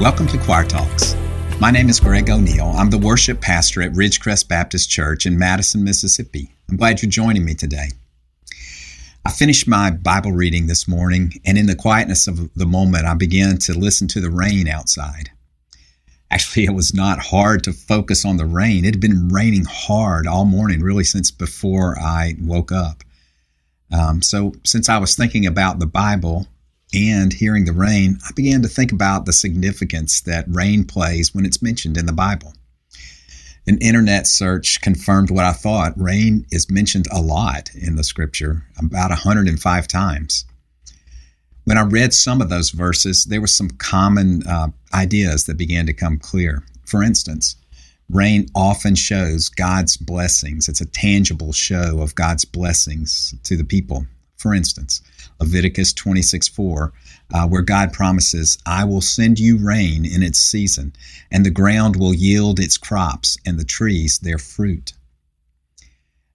Welcome to Choir Talks. My name is Greg O'Neill. I'm the worship pastor at Ridgecrest Baptist Church in Madison, Mississippi. I'm glad you're joining me today. I finished my Bible reading this morning, and in the quietness of the moment, I began to listen to the rain outside. Actually, it was not hard to focus on the rain. It had been raining hard all morning, really, since before I woke up. Um, so, since I was thinking about the Bible, and hearing the rain, I began to think about the significance that rain plays when it's mentioned in the Bible. An internet search confirmed what I thought. Rain is mentioned a lot in the scripture, about 105 times. When I read some of those verses, there were some common uh, ideas that began to come clear. For instance, rain often shows God's blessings. It's a tangible show of God's blessings to the people. For instance, Leviticus 26 4, uh, where God promises, I will send you rain in its season, and the ground will yield its crops, and the trees their fruit.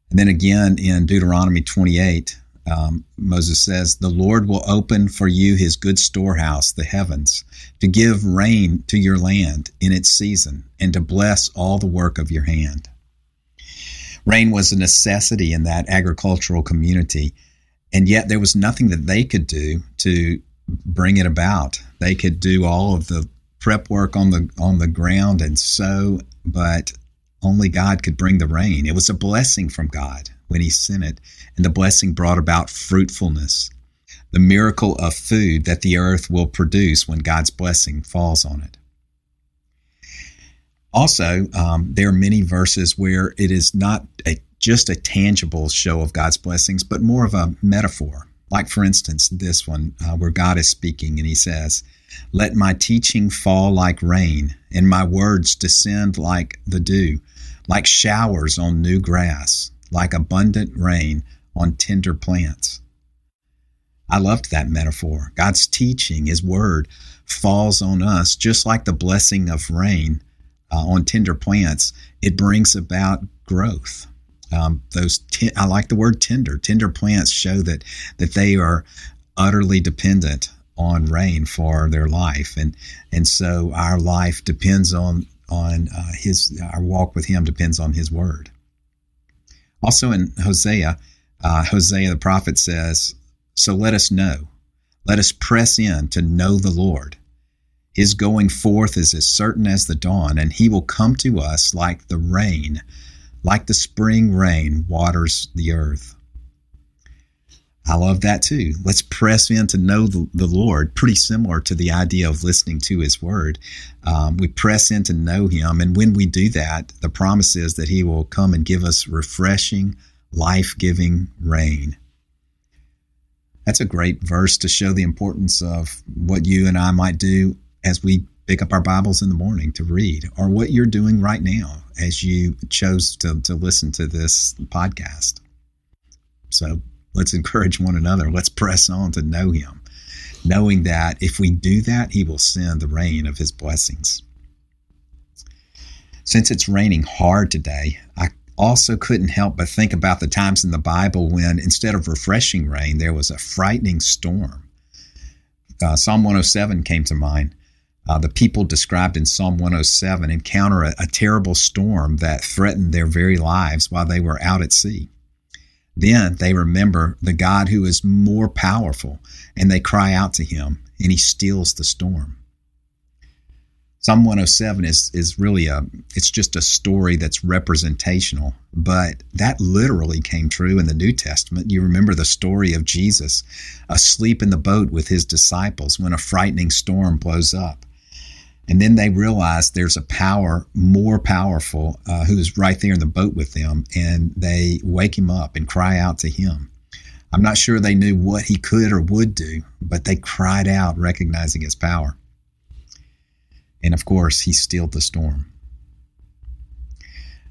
And then again in Deuteronomy 28, um, Moses says, The Lord will open for you his good storehouse, the heavens, to give rain to your land in its season, and to bless all the work of your hand. Rain was a necessity in that agricultural community and yet there was nothing that they could do to bring it about. They could do all of the prep work on the on the ground and sow, but only God could bring the rain. It was a blessing from God when He sent it, and the blessing brought about fruitfulness, the miracle of food that the earth will produce when God's blessing falls on it. Also, um, there are many verses where it is not a just a tangible show of God's blessings, but more of a metaphor. Like, for instance, this one uh, where God is speaking and he says, Let my teaching fall like rain, and my words descend like the dew, like showers on new grass, like abundant rain on tender plants. I loved that metaphor. God's teaching, His word, falls on us just like the blessing of rain uh, on tender plants. It brings about growth. Um, those t- I like the word tender. Tender plants show that that they are utterly dependent on rain for their life, and and so our life depends on on uh, his our walk with Him depends on His word. Also in Hosea, uh, Hosea the prophet says, "So let us know, let us press in to know the Lord." His going forth is as certain as the dawn, and he will come to us like the rain like the spring rain waters the earth. I love that too. Let's press in to know the, Lord, pretty similar to the idea of listening to His Word. Um, we press in to know Him, and when we do that, the promise is that He will come and give us refreshing, life giving rain. That's a great verse to show the importance of what you and I might do as we pick up our Bibles in the morning to read, or what you're doing right now as you chose to, to listen to this podcast. So let's encourage one another. Let's press on to know Him, knowing that if we do that, He will send the rain of His blessings. Since it's raining hard today, I also couldn't help but think about the times in the Bible when instead of refreshing rain, there was a frightening storm. Uh, Psalm 107 came to mind. Uh, the people described in Psalm 107 encounter a, a terrible storm that threatened their very lives while they were out at sea. Then they remember the God who is more powerful, and they cry out to him, and he steals the storm. Psalm 107 is, is really a, it's just a story that's representational, but that literally came true in the New Testament. You remember the story of Jesus asleep in the boat with his disciples when a frightening storm blows up. And then they realize there's a power more powerful uh, who's right there in the boat with them, and they wake him up and cry out to him. I'm not sure they knew what he could or would do, but they cried out, recognizing his power. And of course, he stilled the storm.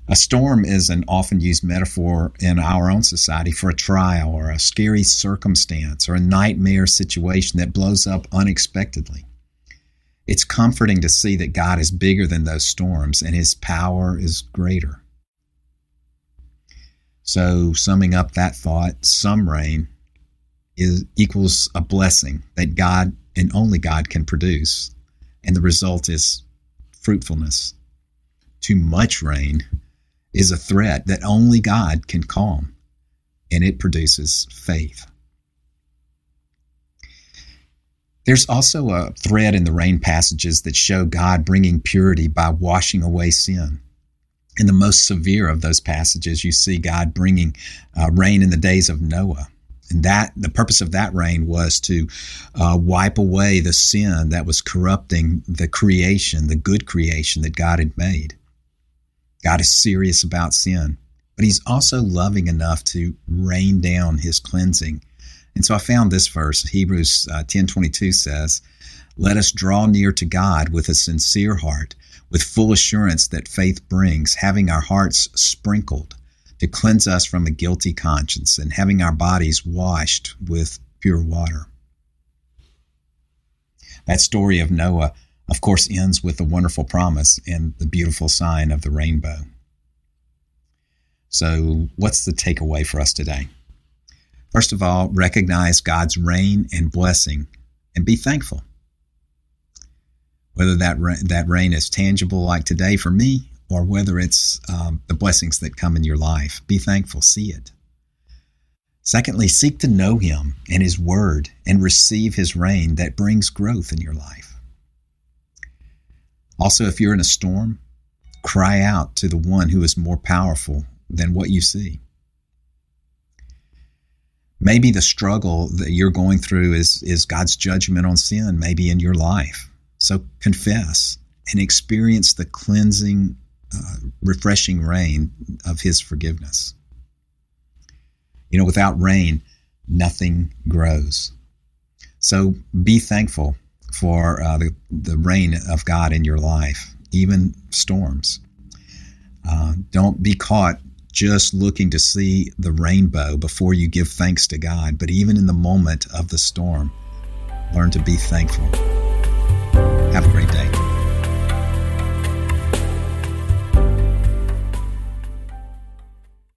A storm is an often used metaphor in our own society for a trial or a scary circumstance or a nightmare situation that blows up unexpectedly. It's comforting to see that God is bigger than those storms and his power is greater. So, summing up that thought, some rain is equals a blessing that God and only God can produce. and the result is fruitfulness. Too much rain is a threat that only God can calm, and it produces faith. There's also a thread in the rain passages that show God bringing purity by washing away sin. In the most severe of those passages, you see God bringing uh, rain in the days of Noah. And that the purpose of that rain was to uh, wipe away the sin that was corrupting the creation, the good creation that God had made. God is serious about sin, but He's also loving enough to rain down His cleansing and so I found this verse, Hebrews uh, 10:22 says, "Let us draw near to God with a sincere heart, with full assurance that faith brings, having our hearts sprinkled to cleanse us from a guilty conscience and having our bodies washed with pure water." That story of Noah, of course, ends with a wonderful promise and the beautiful sign of the rainbow. So, what's the takeaway for us today? First of all, recognize God's rain and blessing and be thankful. Whether that, that rain is tangible like today for me or whether it's um, the blessings that come in your life, be thankful, see it. Secondly, seek to know Him and His Word and receive His rain that brings growth in your life. Also, if you're in a storm, cry out to the one who is more powerful than what you see. Maybe the struggle that you're going through is, is God's judgment on sin, maybe in your life. So confess and experience the cleansing, uh, refreshing rain of His forgiveness. You know, without rain, nothing grows. So be thankful for uh, the, the rain of God in your life, even storms. Uh, don't be caught just looking to see the rainbow before you give thanks to God, but even in the moment of the storm, learn to be thankful. Have a great day.